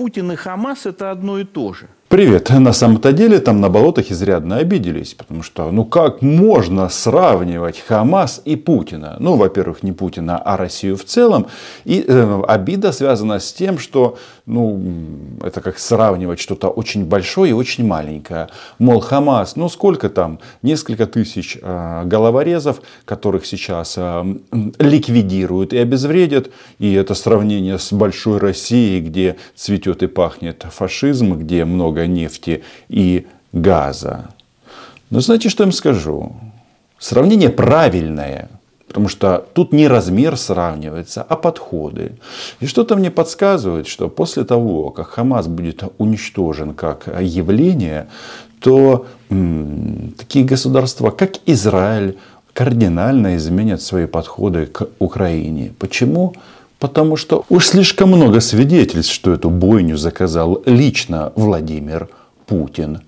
Путин и Хамас это одно и то же. Привет. На самом-то деле там на болотах изрядно обиделись, потому что ну как можно сравнивать Хамас и Путина? Ну, во-первых, не Путина, а Россию в целом. И э, обида связана с тем, что ну, это как сравнивать что-то очень большое и очень маленькое. Мол, Хамас, ну сколько там? Несколько тысяч э, головорезов, которых сейчас э, ликвидируют и обезвредят. И это сравнение с большой Россией, где цветет и пахнет фашизм, где много нефти и газа. Но знаете, что я им скажу? Сравнение правильное. Потому что тут не размер сравнивается, а подходы. И что-то мне подсказывает, что после того, как Хамас будет уничтожен как явление, то м- такие государства, как Израиль, кардинально изменят свои подходы к Украине. Почему? Потому что уж слишком много свидетельств, что эту бойню заказал лично Владимир Путин.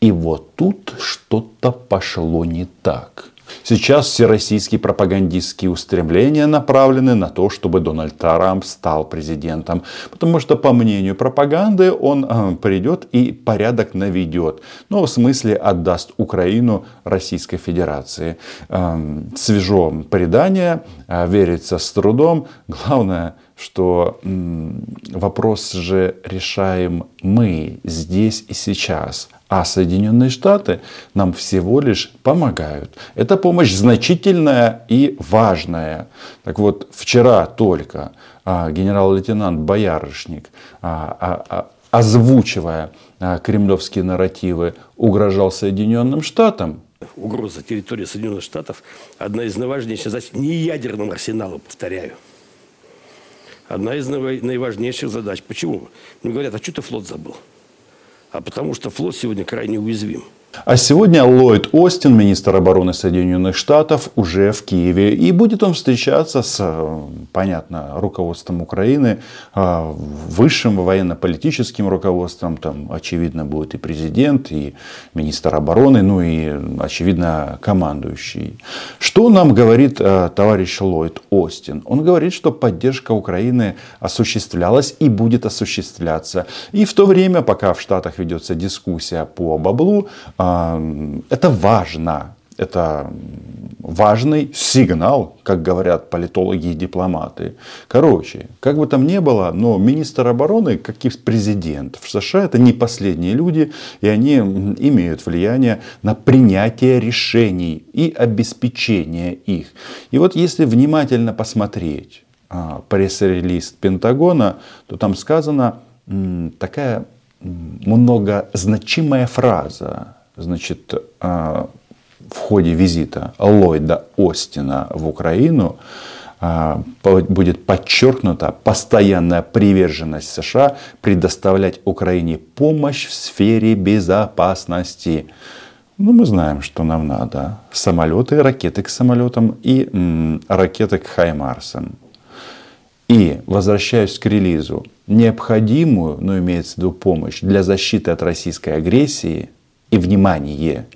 И вот тут что-то пошло не так. Сейчас все российские пропагандистские устремления направлены на то, чтобы Дональд Трамп стал президентом. Потому что, по мнению пропаганды, он э, придет и порядок наведет. Ну, в смысле, отдаст Украину Российской Федерации. Э, свежо предание, э, верится с трудом. Главное, что вопрос же решаем мы здесь и сейчас, а Соединенные Штаты нам всего лишь помогают. Эта помощь значительная и важная. Так вот, вчера только а, генерал-лейтенант Боярышник, а, а, озвучивая кремлевские нарративы, угрожал Соединенным Штатам. Угроза территории Соединенных Штатов – одна из наиважнейших задач не ядерным арсеналом, повторяю – одна из наиважнейших задач. Почему? Мне говорят, а что ты флот забыл? А потому что флот сегодня крайне уязвим. А сегодня Ллойд Остин, министр обороны Соединенных Штатов, уже в Киеве. И будет он встречаться с, э, понятно, руководством Украины, э, высшим военно-политическим руководством. Там, очевидно, будет и президент, и министр обороны, ну и, очевидно, командующий. Что нам говорит э, товарищ Ллойд Остин? Он говорит, что поддержка Украины осуществлялась и будет осуществляться. И в то время, пока в Штатах ведется дискуссия по баблу, это важно. Это важный сигнал, как говорят политологи и дипломаты. Короче, как бы там ни было, но министр обороны, как и президент в США, это не последние люди, и они имеют влияние на принятие решений и обеспечение их. И вот если внимательно посмотреть а, пресс-релиз Пентагона, то там сказана такая многозначимая фраза значит, а, в ходе визита Ллойда Остина в Украину а, будет подчеркнута постоянная приверженность США предоставлять Украине помощь в сфере безопасности. Ну, мы знаем, что нам надо. Самолеты, ракеты к самолетам и м, ракеты к Хаймарсам. И, возвращаюсь к релизу, необходимую, но имеется в виду помощь для защиты от российской агрессии – и внимание,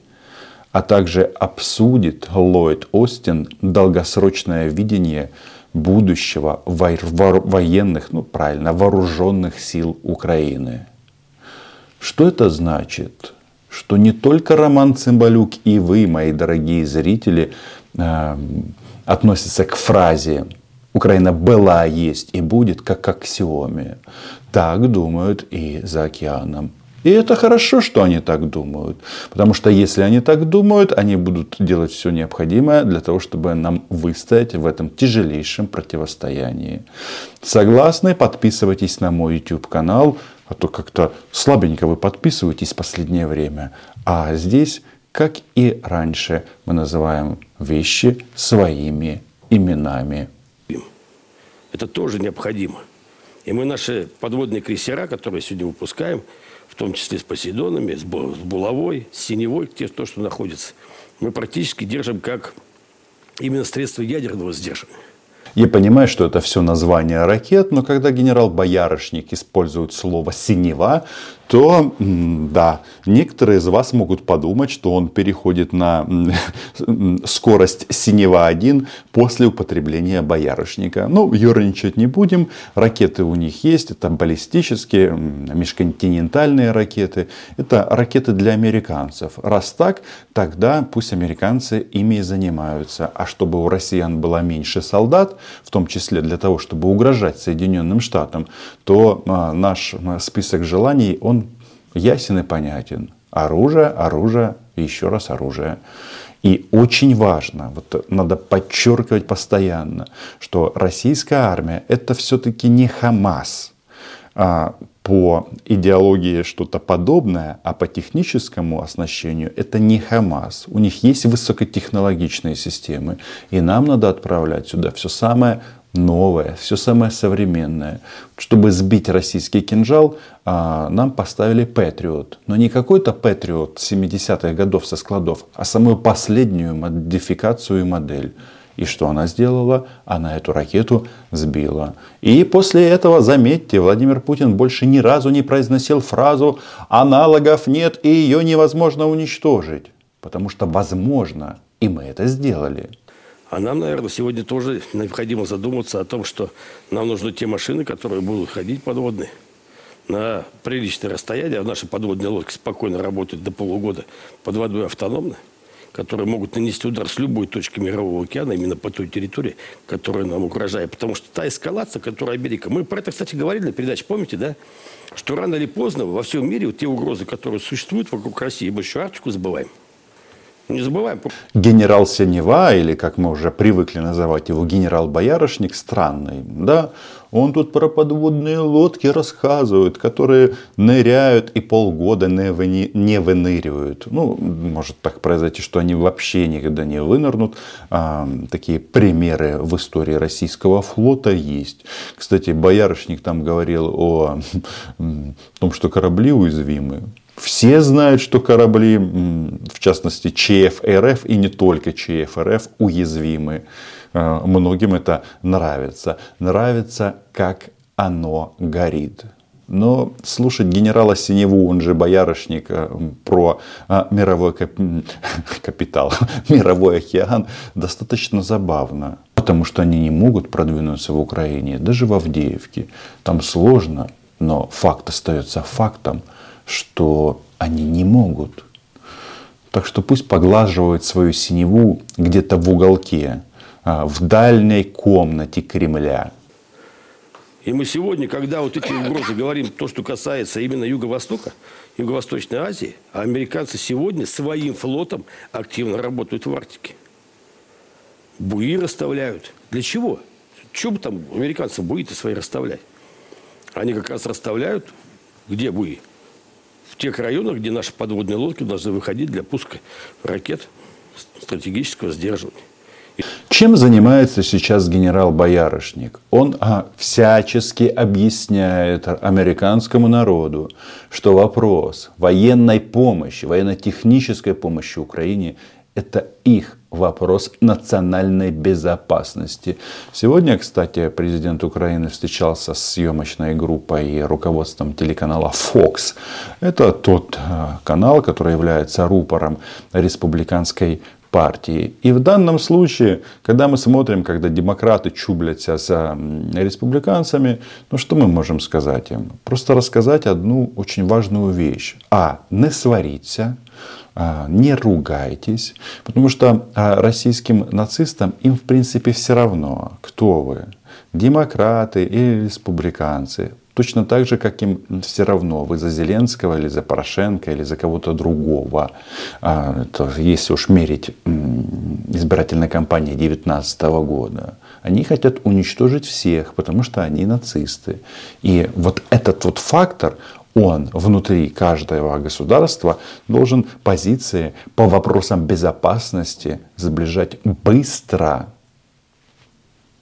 а также обсудит Ллойд Остин долгосрочное видение будущего военных, ну правильно, вооруженных сил Украины. Что это значит? Что не только Роман Цымбалюк и вы, мои дорогие зрители, э, относятся к фразе «Украина была, есть и будет как аксиоме». Так думают и за океаном. И это хорошо, что они так думают. Потому что если они так думают, они будут делать все необходимое для того, чтобы нам выстоять в этом тяжелейшем противостоянии. Согласны? Подписывайтесь на мой YouTube канал. А то как-то слабенько вы подписываетесь в последнее время. А здесь, как и раньше, мы называем вещи своими именами. Это тоже необходимо. И мы наши подводные крейсера, которые сегодня выпускаем, в том числе с Посейдонами, с Булавой, с Синевой, те, то, что находится, мы практически держим как именно средство ядерного сдерживания. Я понимаю, что это все название ракет, но когда генерал Боярышник использует слово «синева», то да, некоторые из вас могут подумать, что он переходит на скорость синева-1 после употребления боярышника. Ну, ерничать не будем. Ракеты у них есть. Это баллистические, межконтинентальные ракеты. Это ракеты для американцев. Раз так, тогда пусть американцы ими и занимаются. А чтобы у россиян было меньше солдат, в том числе для того, чтобы угрожать Соединенным Штатам, то а, наш список желаний, он ясен и понятен. Оружие, оружие еще раз оружие. И очень важно, вот надо подчеркивать постоянно, что российская армия это все-таки не Хамас а по идеологии что-то подобное, а по техническому оснащению это не Хамас. У них есть высокотехнологичные системы, и нам надо отправлять сюда все самое новое, все самое современное. Чтобы сбить российский кинжал, а, нам поставили Патриот. Но не какой-то Патриот 70-х годов со складов, а самую последнюю модификацию и модель. И что она сделала? Она эту ракету сбила. И после этого, заметьте, Владимир Путин больше ни разу не произносил фразу «аналогов нет и ее невозможно уничтожить». Потому что возможно, и мы это сделали. А нам, наверное, сегодня тоже необходимо задуматься о том, что нам нужны те машины, которые будут ходить подводные на приличное расстояние. А наши подводные лодки спокойно работают до полугода под водой автономно, которые могут нанести удар с любой точки Мирового океана именно по той территории, которая нам угрожает. Потому что та эскалация, которая Америка... Мы про это, кстати, говорили на передаче, помните, да? Что рано или поздно во всем мире вот те угрозы, которые существуют вокруг России, мы еще Арктику забываем. Не забываем. Генерал Сенева, или как мы уже привыкли называть его, генерал Боярышник, странный. Да? Он тут про подводные лодки рассказывает, которые ныряют и полгода не, вы, не выныривают. Ну, может так произойти, что они вообще никогда не вынырнут. А, такие примеры в истории российского флота есть. Кстати, Боярышник там говорил о том, что корабли уязвимы. Все знают, что корабли, в частности ЧФРФ и не только ЧФРФ, уязвимы. Э, многим это нравится. Нравится, как оно горит. Но слушать генерала Синеву, он же боярышник, э, про э, мировой капитал, мировой океан, достаточно забавно. Потому что они не могут продвинуться в Украине, даже в Авдеевке. Там сложно, но факт остается фактом что они не могут. Так что пусть поглаживают свою синеву где-то в уголке, а, в дальней комнате Кремля. И мы сегодня, когда вот эти угрозы говорим, то, что касается именно Юго-Востока, Юго-Восточной Азии, а американцы сегодня своим флотом активно работают в Арктике. Буи расставляют. Для чего? Чего бы там американцы буи-то свои расставлять? Они как раз расставляют, где буи? В тех районах, где наши подводные лодки должны выходить для пуска ракет стратегического сдерживания. Чем занимается сейчас генерал Боярышник? Он а, всячески объясняет американскому народу, что вопрос военной помощи, военно-технической помощи Украине это их вопрос национальной безопасности. Сегодня, кстати, президент Украины встречался с съемочной группой и руководством телеканала Fox. Это тот э, канал, который является рупором республиканской партии. И в данном случае, когда мы смотрим, когда демократы чублятся за республиканцами, ну что мы можем сказать им? Просто рассказать одну очень важную вещь. А. Не свариться. А, не ругайтесь, потому что а, российским нацистам им в принципе все равно, кто вы, демократы или республиканцы. Точно так же, как им все равно, вы за Зеленского или за Порошенко или за кого-то другого. А, то, если уж мерить избирательной кампании 2019 года. Они хотят уничтожить всех, потому что они нацисты. И вот этот вот фактор, он внутри каждого государства должен позиции по вопросам безопасности сближать быстро.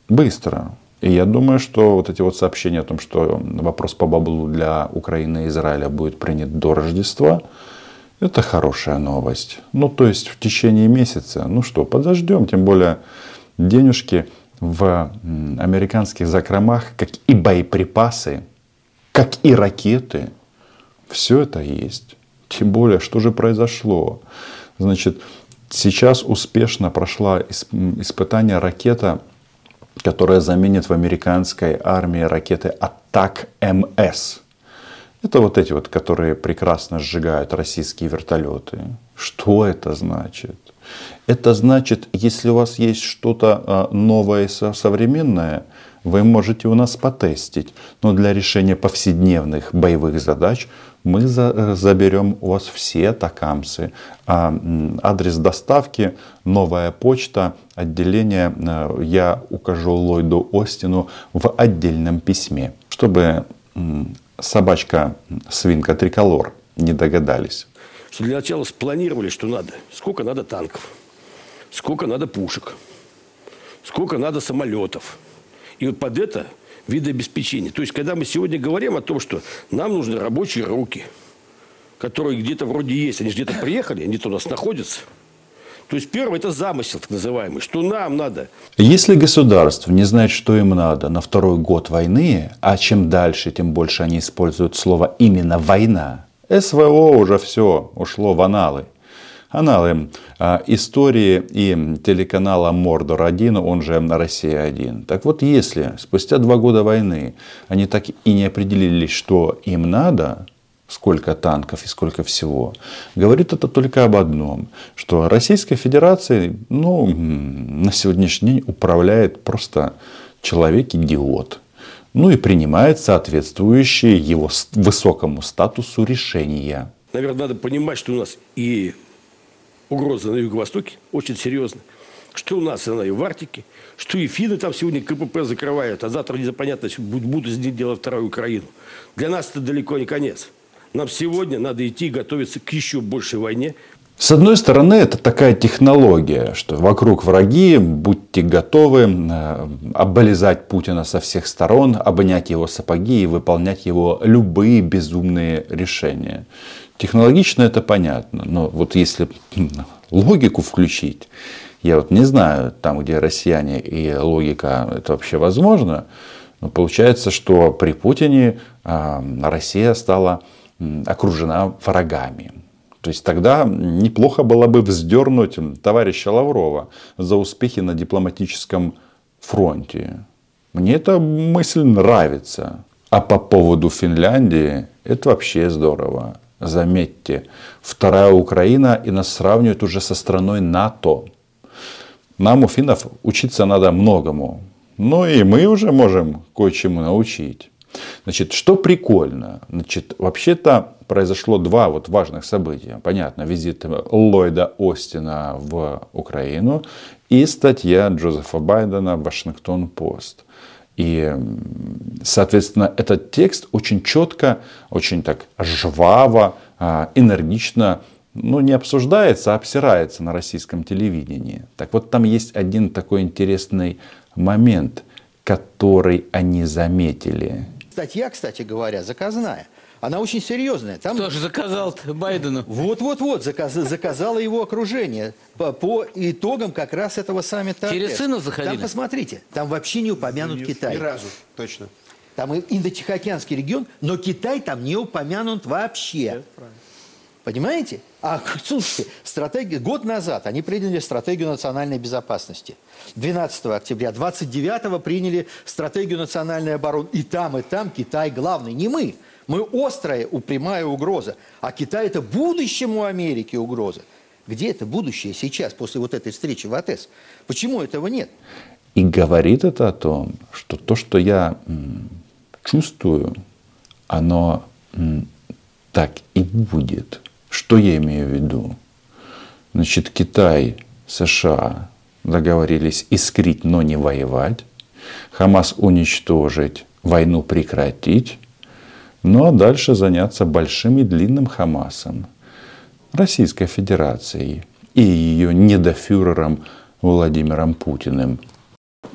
Быстро. И я думаю, что вот эти вот сообщения о том, что вопрос по баблу для Украины и Израиля будет принят до Рождества, это хорошая новость. Ну, то есть в течение месяца, ну что, подождем, тем более денежки в американских закромах, как и боеприпасы, как и ракеты. Все это есть. Тем более, что же произошло? Значит, сейчас успешно прошла испытание ракета, которая заменит в американской армии ракеты Атак МС. Это вот эти вот, которые прекрасно сжигают российские вертолеты. Что это значит? Это значит, если у вас есть что-то а, новое и современное, вы можете у нас потестить. Но для решения повседневных боевых задач мы за, заберем у вас все такамсы. А адрес доставки, новая почта, отделение а, я укажу Ллойду Остину в отдельном письме, чтобы собачка свинка триколор не догадались. Что для начала спланировали, что надо. Сколько надо танков, сколько надо пушек, сколько надо самолетов. И вот под это виды обеспечения. То есть, когда мы сегодня говорим о том, что нам нужны рабочие руки, которые где-то вроде есть, они же где-то приехали, они-то у нас находятся – то есть первое – это замысел так называемый, что нам надо. Если государство не знает, что им надо на второй год войны, а чем дальше, тем больше они используют слово именно «война», СВО уже все ушло в аналы. Аналы а, истории и телеканала Мордор-1, он же Россия-1. Так вот, если спустя два года войны они так и не определились, что им надо, сколько танков и сколько всего, говорит это только об одном, что Российской Федерацией ну, на сегодняшний день управляет просто человек-идиот. Ну и принимает соответствующие его высокому статусу решения. Наверное, надо понимать, что у нас и угроза на Юго-Востоке очень серьезная. Что у нас она и в Арктике, что и финны там сегодня КПП закрывают, а завтра непонятно, будут здесь делать вторую Украину. Для нас это далеко не конец. Нам сегодня надо идти готовиться к еще большей войне. С одной стороны, это такая технология, что вокруг враги, будьте готовы э, облизать Путина со всех сторон, обнять его сапоги и выполнять его любые безумные решения. Технологично это понятно, но вот если логику включить, я вот не знаю, там, где россияне и логика, это вообще возможно, но получается, что при Путине э, Россия стала окружена врагами. То есть тогда неплохо было бы вздернуть товарища Лаврова за успехи на дипломатическом фронте. Мне эта мысль нравится. А по поводу Финляндии, это вообще здорово. Заметьте, вторая Украина и нас сравнивают уже со страной НАТО. Нам у финнов учиться надо многому. Ну и мы уже можем кое-чему научить. Значит, что прикольно? Значит, вообще-то произошло два вот важных события. Понятно, визит Ллойда Остина в Украину и статья Джозефа Байдена в Вашингтон-Пост. И, соответственно, этот текст очень четко, очень так жваво, а, энергично ну, не обсуждается, а обсирается на российском телевидении. Так вот, там есть один такой интересный момент, который они заметили. Статья, кстати говоря, заказная. Она очень серьезная. Там... Кто же заказал Байдену? Вот-вот-вот, заказ, заказало его окружение по, по итогам как раз этого саммита. Через сына заходили? Там, посмотрите, там вообще не упомянут ни, Китай. Ни разу, точно. Там Индо-Тихоокеанский регион, но Китай там не упомянут вообще. Правильно. Понимаете? А, слушайте, стратегия, год назад они приняли стратегию национальной безопасности. 12 октября, 29 приняли стратегию национальной обороны. И там, и там Китай главный. Не мы. Мы острая, упрямая угроза. А Китай – это будущему Америки угроза. Где это будущее сейчас, после вот этой встречи в АТЭС? Почему этого нет? И говорит это о том, что то, что я чувствую, оно так и будет – что я имею в виду? Значит, Китай, США договорились искрить, но не воевать. Хамас уничтожить, войну прекратить. Ну а дальше заняться большим и длинным Хамасом. Российской Федерацией и ее недофюрером Владимиром Путиным.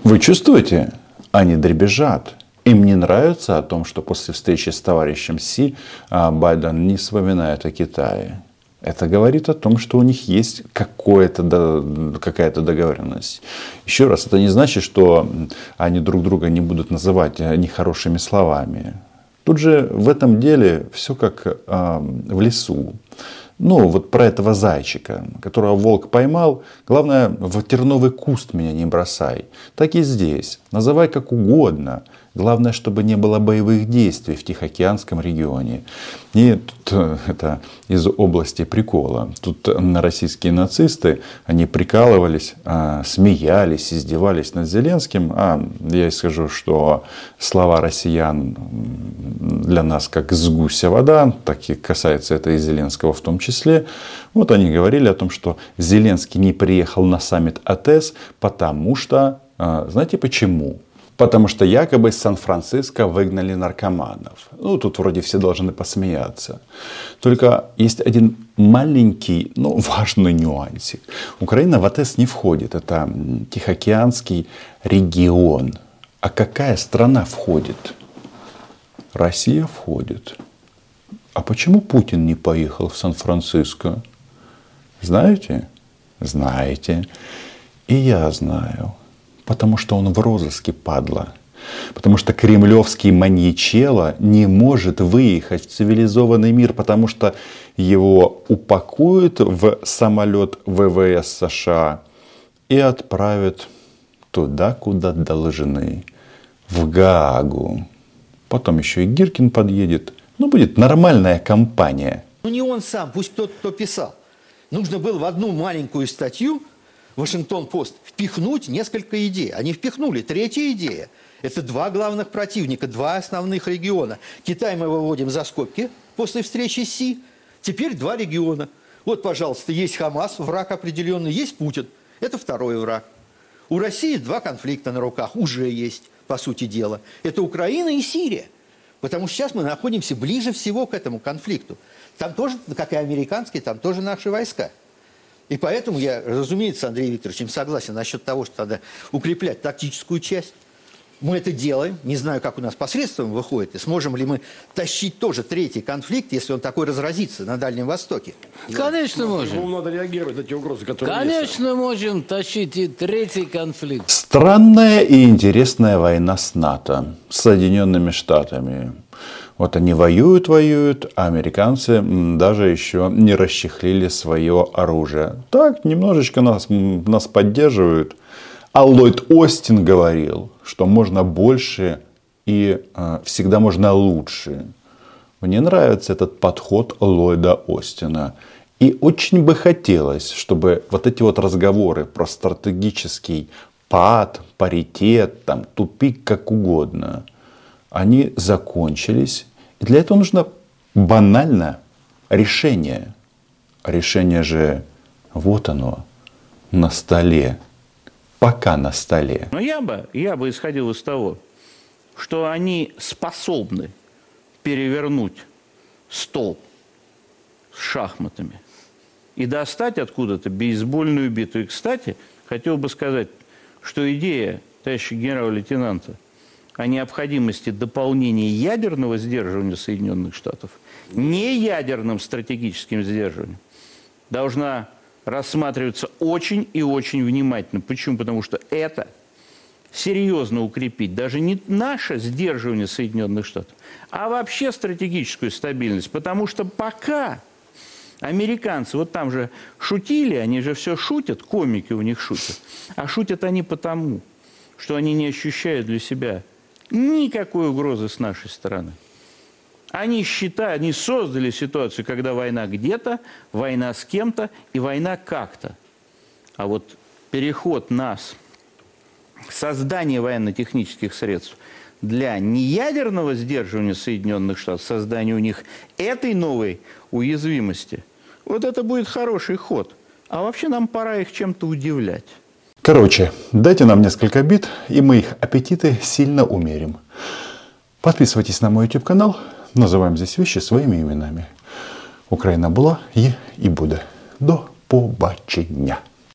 Вы чувствуете? Они дребезжат. Им не нравится о том, что после встречи с товарищем Си а, Байден не вспоминает о Китае. Это говорит о том, что у них есть какое-то, какая-то договоренность. Еще раз, это не значит, что они друг друга не будут называть нехорошими словами. Тут же в этом деле все как э, в лесу. Ну, вот про этого зайчика, которого волк поймал. Главное, в терновый куст меня не бросай. Так и здесь. Называй как угодно. Главное, чтобы не было боевых действий в Тихоокеанском регионе. И тут э, это из области прикола. Тут российские нацисты, они прикалывались, а, смеялись, издевались над Зеленским. А я скажу, что слова россиян для нас как с вода, так и касается это и Зеленского в том числе. Вот они говорили о том, что Зеленский не приехал на саммит АТС, потому что, а, знаете почему? Потому что якобы из Сан-Франциско выгнали наркоманов. Ну, тут вроде все должны посмеяться. Только есть один маленький, но важный нюансик. Украина в АТС не входит. Это Тихоокеанский регион. А какая страна входит? Россия входит. А почему Путин не поехал в Сан-Франциско? Знаете? Знаете. И я знаю потому что он в розыске, падла. Потому что кремлевский маньячело не может выехать в цивилизованный мир, потому что его упакуют в самолет ВВС США и отправят туда, куда должны, в Гаагу. Потом еще и Гиркин подъедет. Ну, будет нормальная компания. Ну, не он сам, пусть кто-то кто писал. Нужно было в одну маленькую статью Вашингтон-Пост впихнуть несколько идей. Они впихнули. Третья идея. Это два главных противника, два основных региона. Китай мы выводим за скобки после встречи Си. Теперь два региона. Вот, пожалуйста, есть Хамас, враг определенный, есть Путин. Это второй враг. У России два конфликта на руках уже есть, по сути дела. Это Украина и Сирия. Потому что сейчас мы находимся ближе всего к этому конфликту. Там тоже, как и американские, там тоже наши войска. И поэтому я, разумеется, Андрей Викторович, согласен насчет того, что надо укреплять тактическую часть. Мы это делаем. Не знаю, как у нас посредством выходит. И сможем ли мы тащить тоже третий конфликт, если он такой разразится на Дальнем Востоке? Конечно можем. Ему надо реагировать на те угрозы, которые есть. Конечно можем тащить и третий конфликт. Странная и интересная война с НАТО, с Соединенными Штатами. Вот они воюют, воюют, а американцы даже еще не расчехлили свое оружие. Так, немножечко нас, нас поддерживают. А Ллойд Остин говорил, что можно больше и э, всегда можно лучше. Мне нравится этот подход Ллойда Остина. И очень бы хотелось, чтобы вот эти вот разговоры про стратегический пад, паритет, там, тупик, как угодно – они закончились. И для этого нужно банально решение. Решение же вот оно, на столе. Пока на столе. Но я бы, я бы исходил из того, что они способны перевернуть стол с шахматами и достать откуда-то бейсбольную биту. И, кстати, хотел бы сказать, что идея товарища генерала-лейтенанта о необходимости дополнения ядерного сдерживания Соединенных Штатов не ядерным стратегическим сдерживанием должна рассматриваться очень и очень внимательно. Почему? Потому что это серьезно укрепить даже не наше сдерживание Соединенных Штатов, а вообще стратегическую стабильность. Потому что пока американцы, вот там же шутили, они же все шутят, комики у них шутят, а шутят они потому, что они не ощущают для себя Никакой угрозы с нашей стороны. Они считают, они создали ситуацию, когда война где-то, война с кем-то и война как-то. А вот переход нас, создание военно-технических средств для неядерного сдерживания Соединенных Штатов, создания у них этой новой уязвимости, вот это будет хороший ход. А вообще нам пора их чем-то удивлять. Короче, дайте нам несколько бит, и мы их аппетиты сильно умерим. Подписывайтесь на мой YouTube канал. Называем здесь вещи своими именами. Украина была, є і буде. До побачення.